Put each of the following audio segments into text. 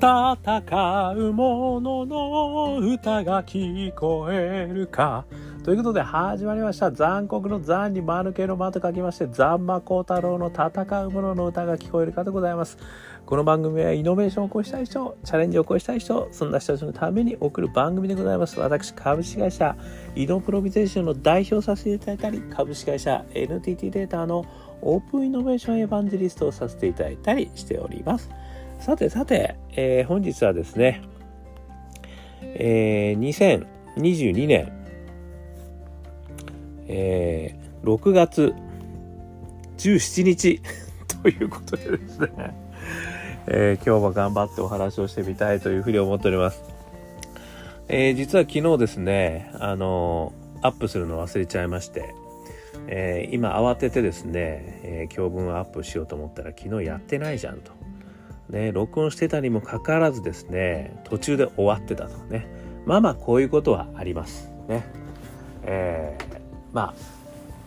戦う者のの歌が聞こえるか。ということで始まりました。残酷の残に間抜けの間と書きまして残魔高太郎の戦う者のの歌が聞こえるかでございます。この番組はイノベーションを起こしたい人チャレンジを起こしたい人そんな人たちのために送る番組でございます。私株式会社イノプロビゼーションの代表させていただいたり株式会社 NTT データのオープンイノベーションエヴァンジェリストをさせていただいたりしております。さてさて、えー、本日はですね、えー、2022年、えー、6月17日 ということでですね、えー、今日も頑張ってお話をしてみたいというふうに思っております。えー、実は昨日ですね、あのアップするの忘れちゃいまして、えー、今慌ててですね、えー、教文をアップしようと思ったら昨日やってないじゃんと。ね、録音してたにもかかわらずですね、途中で終わってたとね。まあまあこういうことはあります。ね。えー、ま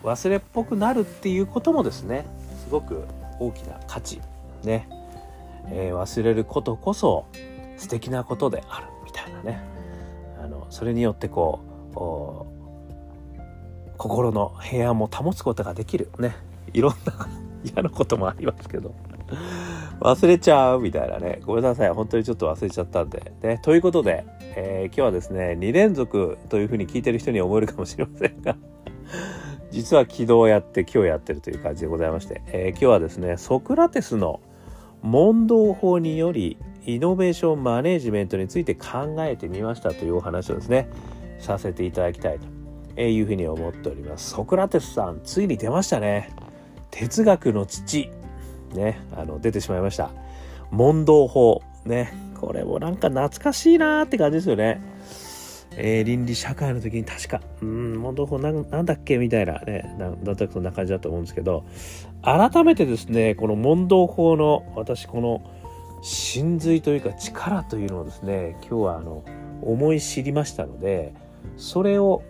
あ、忘れっぽくなるっていうこともですね、すごく大きな価値。ね。えー、忘れることこそ素敵なことであるみたいなね。あの、それによってこう、心の平安も保つことができる。ね。いろんな 嫌なこともありますけど。忘れちゃうみたいなね。ごめんなさい。本当にちょっと忘れちゃったんで。ね。ということで、えー、今日はですね、2連続というふうに聞いてる人に思えるかもしれませんが、実は昨日やって今日やってるという感じでございまして、えー、今日はですね、ソクラテスの問答法により、イノベーションマネジメントについて考えてみましたというお話をですね、させていただきたいというふうに思っております。ソクラテスさん、ついに出ましたね。哲学の父。ね、あの、出てしまいました。問答法。ね、これもなんか懐かしいなーって感じですよね。えー、倫理社会の時に確か、うん、問答法なんなんだっけ？みたいなね、なんとなくそんな感じだと思うんですけど、改めてですね、この問答法の、私この真髄というか力というのをですね、今日はあの、思い知りましたので、それを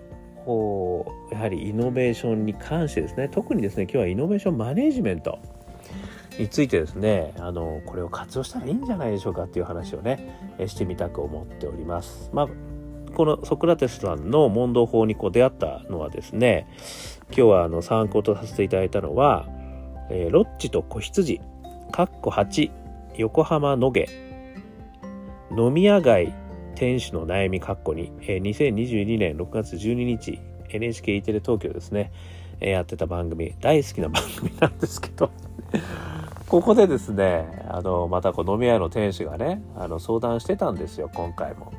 やはりイノベーションに関してですね特にですね今日はイノベーションマネジメントについてですねあのこれを活用したらいいんじゃないでしょうかっていう話をねしてみたく思っております。まあこのソクラテスさんの問答法にこう出会ったのはですね今日はあの参考とさせていただいたのは、えー、ロッチと子羊かっこ8横浜野毛飲み屋街店主の悩みかっこに、えー、2022年6月12日 NHK E テレ東京ですね、えー、やってた番組大好きな番組なんですけどここでですね、あの、またこう飲み屋の店主がね、あの、相談してたんですよ、今回も。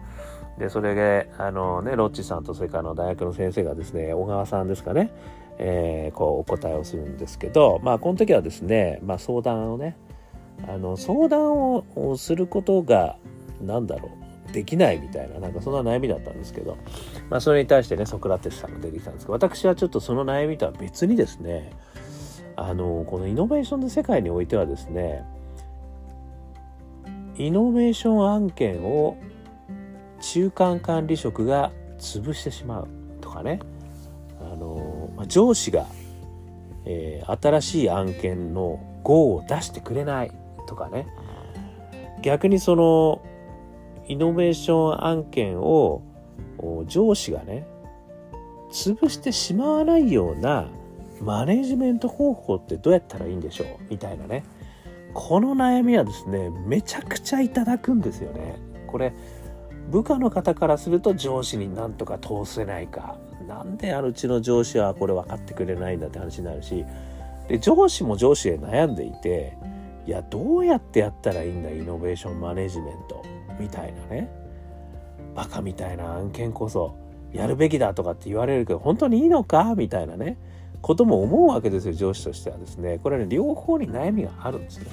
で、それで、あのね、ロッチさんとそれからの大学の先生がですね、小川さんですかね、えー、こう、お答えをするんですけど、まあ、この時はですね、まあ、相談をね、あの、相談をすることが、なんだろう、できないみたいな、なんかそんな悩みだったんですけど、まあ、それに対してね、ソクラテスさんが出てきたんですけど、私はちょっとその悩みとは別にですね、あのこのイノベーションの世界においてはですねイノベーション案件を中間管理職が潰してしまうとかねあの上司が、えー、新しい案件の GO を出してくれないとかね逆にそのイノベーション案件を上司がね潰してしまわないようなマネジメント方法ってどうやったらいいんでしょう？みたいなね。この悩みはですね、めちゃくちゃいただくんですよね。これ、部下の方からすると上司になんとか通せないか。なんであのうちの上司はこれ分かってくれないんだって話になるし、で、上司も上司で悩んでいて、いや、どうやってやったらいいんだ、イノベーションマネジメント？みたいなね。バカみたいな案件こそやるべきだとかって言われるけど、本当にいいのか？みたいなね。ことも思うわけですよ上司としてはですね。これはね両方に悩みがあるんですね。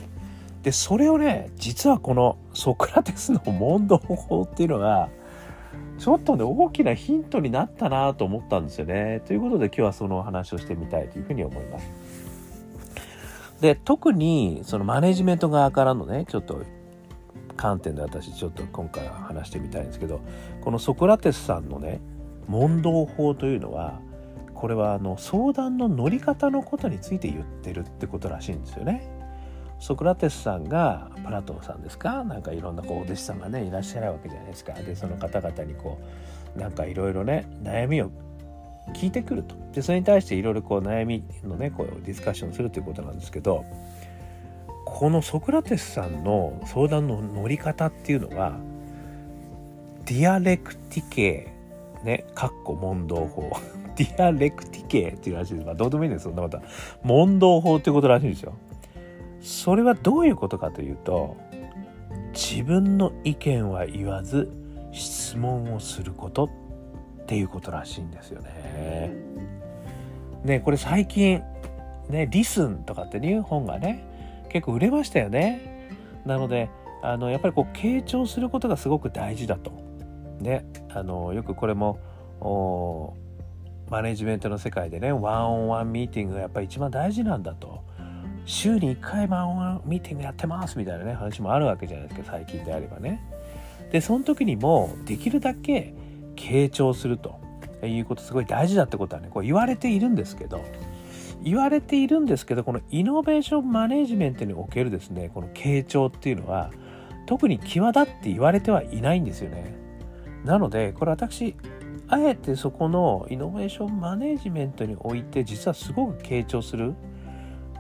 でそれをね実はこのソクラテスの問答法っていうのがちょっとね大きなヒントになったなと思ったんですよね。ということで今日はそのお話をしてみたいというふうに思います。で特にそのマネジメント側からのねちょっと観点で私ちょっと今回は話してみたいんですけどこのソクラテスさんのね問答法というのはこれはあの相談の乗り方のことについて言ってるってことらしいんですよね。ソクラテスさんがプラトンさんですか？なんかいろんなこうお弟子さんがねいらっしゃるわけじゃないですかでその方々にこうなんかいろいろね悩みを聞いてくるとでそれに対していろいろこう悩みのねこうディスカッションするということなんですけどこのソクラテスさんの相談の乗り方っていうのはディアレクティケね、かっこ問答法。ディアレクティケっていうらしいです。まあ、どうでもいいんです、そんなこと。問答法っていうことらしいんですよ。それはどういうことかというと、自分の意見は言わず、質問をすることっていうことらしいんですよね。ね、これ最近、ね、リスンとかっていう本がね、結構売れましたよね。なので、あの、やっぱりこう、傾聴することがすごく大事だと。ね、あのよくこれもマネジメントの世界でねワンオンワンミーティングがやっぱり一番大事なんだと。週に1回ワンオンワンミーティングやってますみたいなね話もあるわけじゃないですか最近であればね。でその時にもできるだけ傾聴すると。いうことすごい大事だってことはねこう言われているんですけど。言われているんですけどこのイノベーションマネジメントにおけるですねこの傾聴っていうのは特に際立って言われてはいないんですよね。なのでこれ私あえてそこのイノベーションマネジメントにおいて実はすごく傾聴する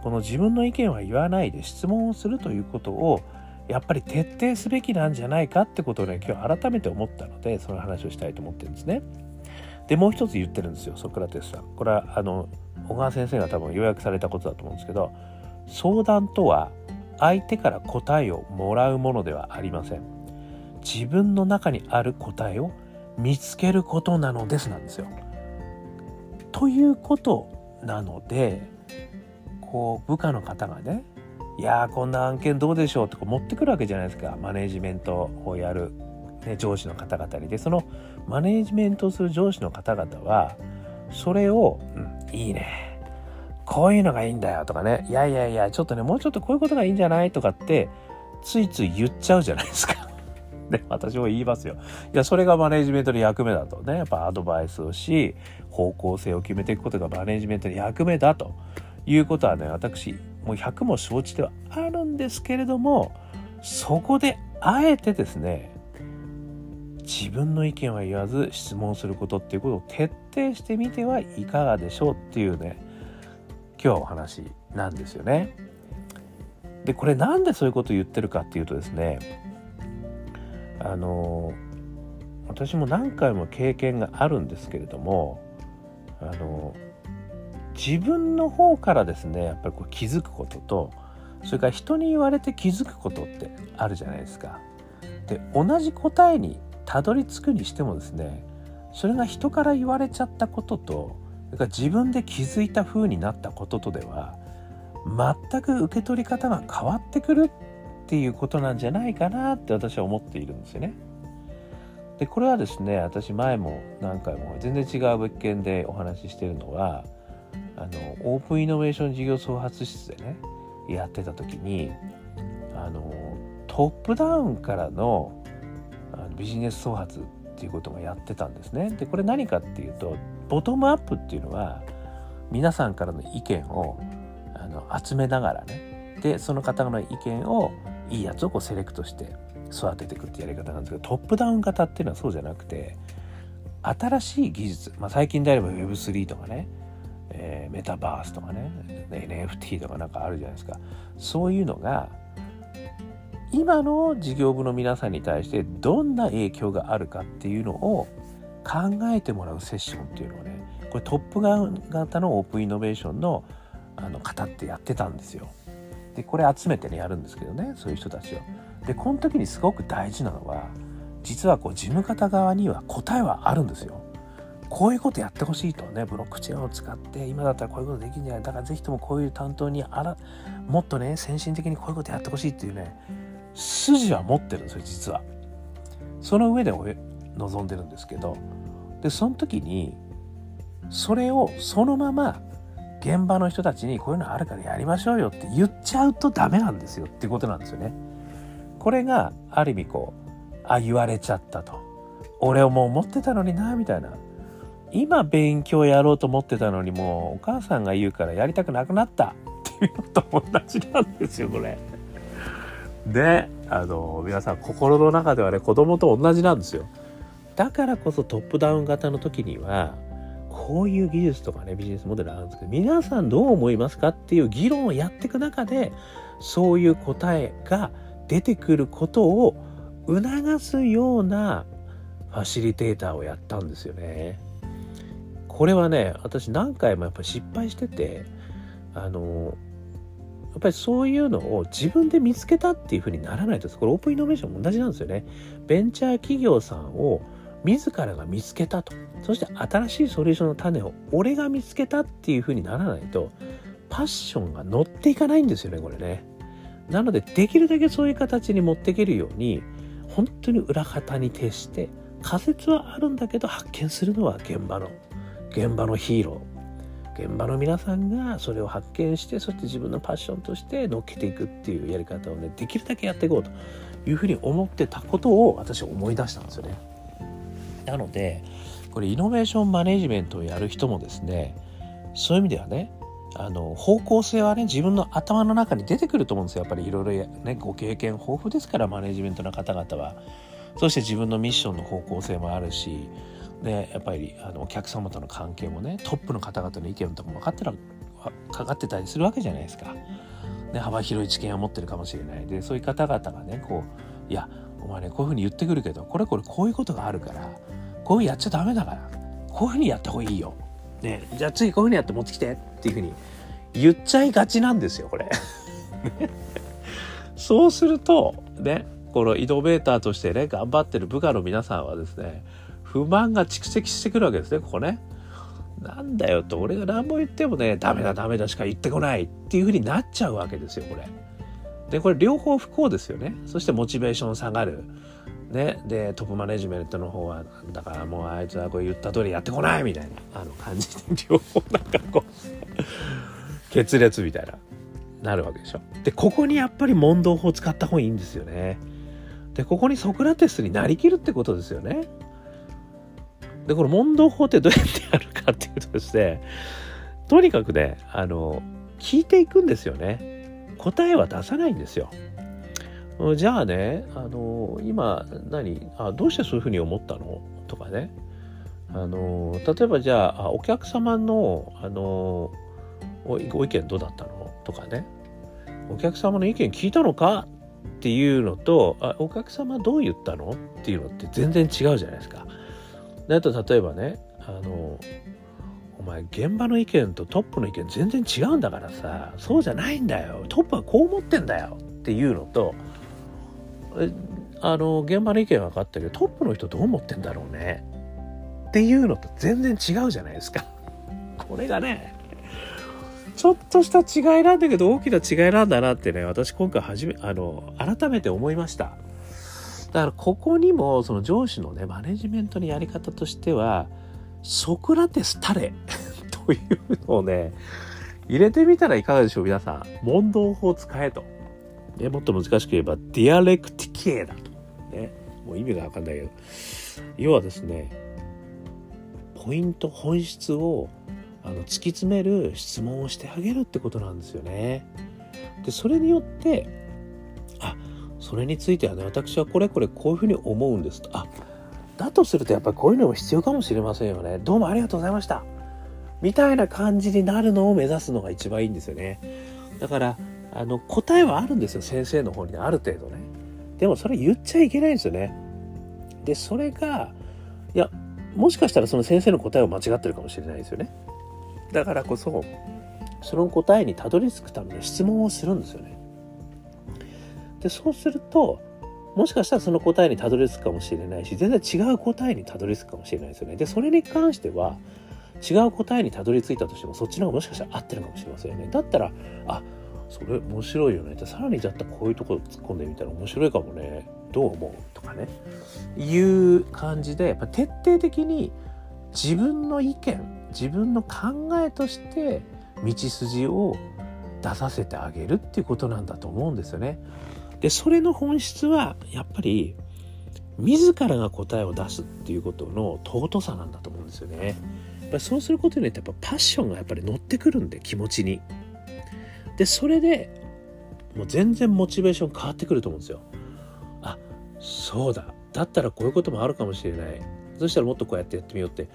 この自分の意見は言わないで質問をするということをやっぱり徹底すべきなんじゃないかってことをね今日改めて思ったのでその話をしたいと思ってるんですね。でもう一つ言ってるんですよソクラテスさん。これはあの小川先生が多分要約されたことだと思うんですけど相談とは相手から答えをもらうものではありません。自分の中にある答えを見つけることなのですなんですよ。ということなのでこう部下の方がねいやーこんな案件どうでしょうって持ってくるわけじゃないですかマネジメントをやる、ね、上司の方々に。でそのマネジメントをする上司の方々はそれを「うん、いいねこういうのがいいんだよ」とかね「いやいやいやちょっとねもうちょっとこういうことがいいんじゃない?」とかってついつい言っちゃうじゃないですか。ね、私も言いますよ。いや、それがマネジメントの役目だとね、やっぱアドバイスをし、方向性を決めていくことがマネジメントの役目だということはね、私、もう100も承知ではあるんですけれども、そこであえてですね、自分の意見は言わず質問することっていうことを徹底してみてはいかがでしょうっていうね、今日お話なんですよね。で、これなんでそういうことを言ってるかっていうとですね、あの私も何回も経験があるんですけれどもあの自分の方からですねやっぱりこう気づくこととそれから人に言われて気づくことってあるじゃないですか。で同じ答えにたどり着くにしてもですねそれが人から言われちゃったこととそれから自分で気づいた風になったこととでは全く受け取り方が変わってくるっていうことなんじゃないかなって私は思っているんですよね。でこれはですね私前も何回も全然違う物件でお話ししてるのはあのオープンイノベーション事業創発室でねやってた時にあのトップダウンからのあのビジネス創発っていうこともやってたんですね。でこれ何かっていうとボトムアップっていうのは皆さんからの意見をあの集めながらねでその方の意見をいいやつをこうセレクトして育てていくってやり方なんですけどトップダウン型っていうのはそうじゃなくて新しい技術、まあ、最近であれば Web3 とかね、えー、メタバースとかね NFT とかなんかあるじゃないですかそういうのが今の事業部の皆さんに対してどんな影響があるかっていうのを考えてもらうセッションっていうのをねこれトップガン型のオープンイノベーションのあの方ってやってたんですよ。でこれ集めてねやるんですけどねそういう人たちを。でこの時にすごく大事なのは実はこう事務方側には答えはあるんですよ。こういうことやってほしいとねブロックチェーンを使って今だったらこういうことできるんじゃないだから是非ともこういう担当にあらもっとね先進的にこういうことやってほしいっていうね筋は持ってるんですよ実は。その上で望んでるんですけどでその時にそれをそのまま現場の人たちにこういうのあるからやりましょうよって言っちゃうとダメなんですよっていうことなんですよね。これがある意味こうあ言われちゃったと俺をもう思ってたのになみたいな今勉強やろうと思ってたのにもうお母さんが言うからやりたくなくなったっていうのと同じなんですよこれ。ねあの皆さん心の中ではね子供と同じなんですよだからこそトップダウン型の時にはこういう技術とかねビジネスモデルあるんですけど皆さんどう思いますかっていう議論をやっていく中でそういう答えが出てくることを促すようなファシリテーターをやったんですよね。これはね私何回もやっぱり失敗しててあのやっぱりそういうのを自分で見つけたっていうふうにならないとこれオープンイノベーションも同じなんですよね。ベンチャー企業さんを自らが見つけたとそして新しいソリューションの種を俺が見つけたっていうふうにならないとパッションが乗っていかないんですよねこれね。なのでできるだけそういう形に持っていけるように本当に裏方に徹して仮説はあるんだけど発見するのは現場の現場のヒーロー現場の皆さんがそれを発見してそして自分のパッションとして乗っけていくっていうやり方をねできるだけやっていこうというふうに思ってたことを私は思い出したんですよね。なのでこれイノベーションマネジメントをやる人もですねそういう意味ではねあの方向性はね自分の頭の中に出てくると思うんですよ。やっぱりいろいろねご経験豊富ですからマネジメントの方々は。そして自分のミッションの方向性もあるしでやっぱりあのお客様との関係もねトップの方々の意見とかも分かってらかかってたりするわけじゃないですか。ね、幅広い知見を持ってるかもしれない。でそういう方々がねこういやお前ねこういうふうに言ってくるけどこれこれこういうことがあるからこういうやっちゃダメだからこういうふうにやった方がいいよ。ね、じゃあ次こういうふうにやって持ってきてっていうふうに言っちゃいがちなんですよこれ。そうするとねこのイノベーターとしてね頑張ってる部下の皆さんはですね不満が蓄積してくるわけですねここね。なんだよと俺が何も言ってもねダメだダメだしか言ってこないっていうふうになっちゃうわけですよこれ。でこれ両方不幸ですよね。そしてモチベーション下がる。ね、でトップマネジメントの方はだからもうあいつはこう言った通りやってこないみたいなあの感じで両方なんかこう決裂みたいななるわけでしょ。でここにやっぱり問答法使った方がいいんですよね。でここにソクラテスになりきるってことですよね。でこの問答法ってどうやってやるかっていうとですねとにかくねあの聞いていくんですよね。答えは出さないんですよ。じゃあね、あの今何あどうしてそういうふうに思ったの？とかね。あの例えばじゃあお客様のあのご意見どうだったの？とかね。お客様の意見聞いたのか？っていうのとあお客様どう言ったの？っていうのって全然違うじゃないですか。だと例えばねあのお前現場の意見とトップの意見全然違うんだからさそうじゃないんだよ。トップはこう思ってんだよ。っていうのとあの現場の意見分かったけどトップの人どう思ってんだろうねっていうのと全然違うじゃないですか。これがねちょっとした違いなんだけど大きな違いなんだなってね私今回初めあの改めて思いました。だからここにもその上司のねマネジメントのやり方としてはソクラテスたれ というのをね入れてみたらいかがでしょう皆さん問答法使えと。ね、もっと難しく言えば、ディアレクティケーだと。ね。もう意味がわかんないけど。要はですね、ポイント、本質をあの突き詰める質問をしてあげるってことなんですよね。で、それによって、あ、それについてはね、私はこれこれこういうふうに思うんですと。あ、だとするとやっぱりこういうのも必要かもしれませんよね。どうもありがとうございました。みたいな感じになるのを目指すのが一番いいんですよね。だから、あの答えはあるんですよ先生の方にある程度ね。でもそれ言っちゃいけないんですよね。でそれがいやもしかしたらその先生の答えは間違ってるかもしれないですよね。だからこそその答えにたどり着くために質問をするんですよね。でそうするともしかしたらその答えにたどり着くかもしれないし全然違う答えにたどり着くかもしれないですよね。でそれに関しては違う答えにたどり着いたとしてもそっちの方がもしかしたら合ってるかもしれませんよね。だったらあそれ面白いよねさらにじゃったこういうところ突っ込んでみたら面白いかもねどう思う？とかねいう感じでやっぱ徹底的に自分の意見自分の考えとして道筋を出させてあげるっていうことなんだと思うんですよね。でそれの本質はやっぱり自らが答えを出すっていうことの尊さなんだと思うんですよね。やっぱりそうすることによってやっぱパッションがやっぱり乗ってくるんで気持ちに。でそれでもう全然モチベーション変わってくると思うんですよ。あそうだだったらこういうこともあるかもしれないそしたらもっとこうやってやってみようって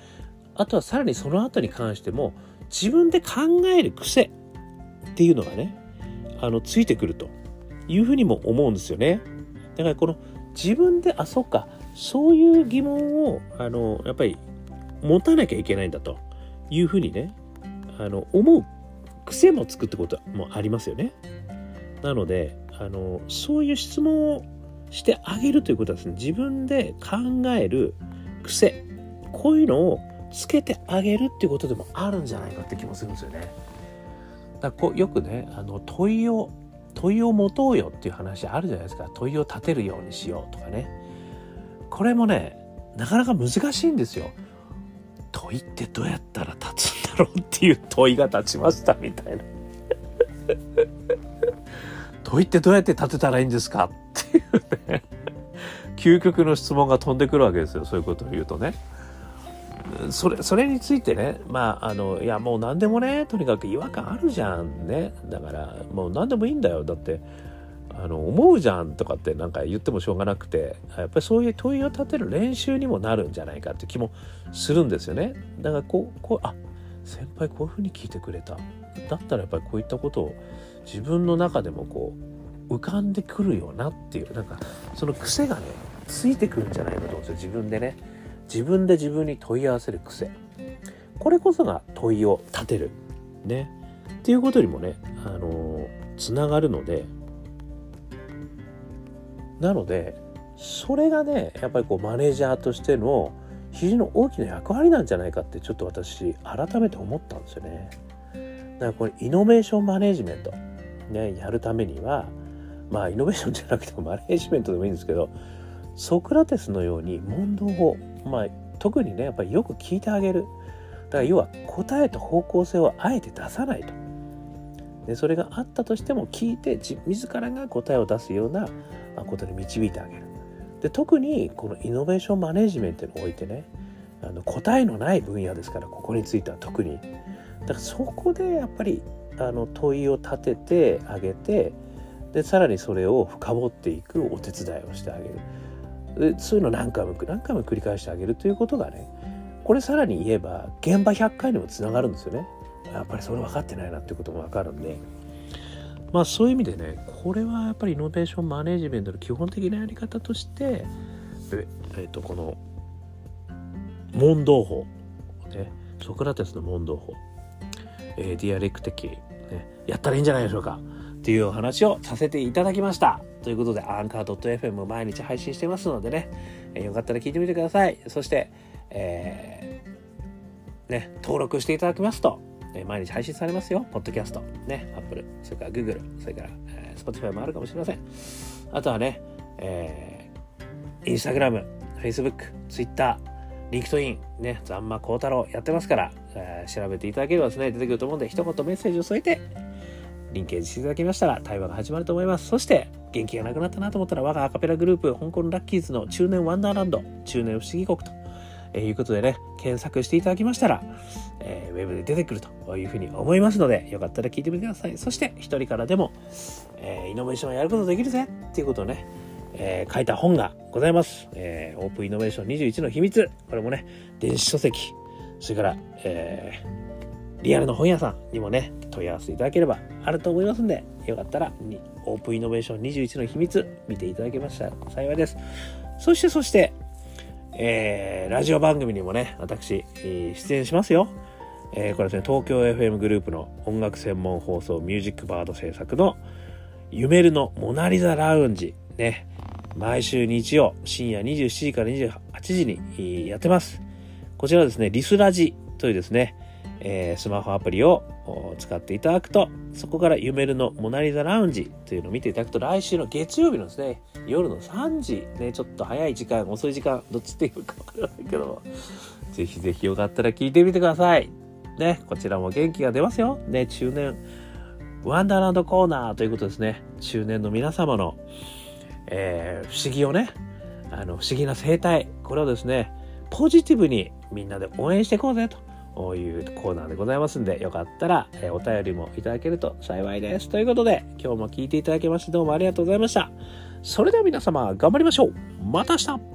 あとはさらにその後に関しても自分で考える癖っていうのがねあのついてくるというふうにも思うんですよね。だからこの自分であそっかそういう疑問をあのやっぱり持たなきゃいけないんだというふうにねあの思う癖もつくってこともありますよね。なのであのそういう質問をしてあげるということはですね自分で考える癖こういうのをつけてあげるっていうことでもあるんじゃないかって気もするんですよね。だこうよくねあの問いを問いを持とうよっていう話あるじゃないですか問いを立てるようにしようとかねこれもねなかなか難しいんですよ。問いってどうやったら立つろうっていう問いが立ちましたみたいな。問いってどうやって立てたらいいんですか？っていうね。究極の質問が飛んでくるわけですよそういうことを言うとね。それそれについてねまああのいやもう何でもねとにかく違和感あるじゃんね。だからもう何でもいいんだよ。だってあの思うじゃんとかってなんか言ってもしょうがなくてやっぱりそういう問いを立てる練習にもなるんじゃないかって気もするんですよね。だからこうこうあ先輩こういうふうに聞いてくれた。だったらやっぱりこういったことを自分の中でもこう浮かんでくるよなっていうなんかその癖がねついてくるんじゃないかと思うんですよ。自分でね。自分で自分に問い合わせる癖。これこそが問いを立てる。ね。っていうことにもねあのつながるので。なのでそれがねやっぱりこうマネージャーとしての非常に大きな役割なんじゃないかってちょっと私改めて思ったんですよね。だからこれイノベーションマネジメント。ねやるためにはまあイノベーションじゃなくてもマネジメントでもいいんですけどソクラテスのように問答をまあ特にねやっぱりよく聞いてあげる。だから要は答えと方向性をあえて出さないと。でそれがあったとしても聞いて自らが答えを出すようなことに導いてあげる。で特にこのイノベーションマネジメントにおいてねあの答えのない分野ですからここについては特に。だからそこでやっぱりあの問いを立ててあげてでさらにそれを深掘っていくお手伝いをしてあげる。でそういうの何回も何回も繰り返してあげるということがねこれさらに言えば現場100回にもつながるんですよね。やっぱりそれ分かってないなっていうことも分かるんで。まあそういう意味でねこれはやっぱりイノベーションマネジメントの基本的なやり方としてええー、とこの問答法、ね、ソクラテスの問答法、えー、ディアレクティケ、ね、やったらいいんじゃないでしょうかっていうお話をさせていただきました。ということで、アンカー .fm 毎日配信してますのでね、えー、よかったら聞いてみてください。そして、えー、ね、登録していただきますと、え毎日配信されますよ。ポッドキャスト、ね、Apple、それから Google、それから、えー、Spotify もあるかもしれません。あとはね、えー、Instagram、Facebook、Twitter、LinkedIn、ね、ザンマコウタロウやってますから、えー、調べていただければですね、出てくると思うんで、一言メッセージを添えて、リンケージしていただきましたら対話が始まると思います。そして、元気がなくなったなと思ったら、我がアカペラグループ、香港ラッキーズの中年ワンダーランド、中年不思議国と、えー、いうことでね、検索していただきましたら、えー、ウェブで出てくるというふうに思いますので、よかったら聞いてみてください。そして、一人からでも、えー、イノベーションをやることできるぜっていうことをね、えー、書いた本がございます。えー、オープンイノベーション21の秘密。これもね、電子書籍、それから、えー、リアルの本屋さんにもね、問い合わせいただければあると思いますんで、よかったら、オープンイノベーション21の秘密、見ていただけましたら幸いです。そして、そして、えー、ラジオ番組にもね、私、出演しますよ。えー、これですね、東京 FM グループの音楽専門放送ミュージックバード制作のゆめるのモナリザラウンジ、ね、毎週日曜深夜27時から28時にやってます。こちらですね、リスラジというですね、えー、スマホアプリを使っていただくと、そこからゆめるのモナリザラウンジというのを見ていただくと、来週の月曜日のですね、夜の3時、ね、ちょっと早い時間、遅い時間、どっちっていうかわからないけど、ぜひぜひよかったら聞いてみてください。ね、こちらも元気が出ますよ。ね、中年、ワンダーランドコーナーということですね。中年の皆様の、えー、不思議をね、あの、不思議な生態、これをですね、ポジティブにみんなで応援していこうぜというコーナーでございますんで、よかったら、えお便りもいただけると幸いです。ということで、今日も聞いていただきましてどうもありがとうございました。それでは皆様、頑張りましょうまた明日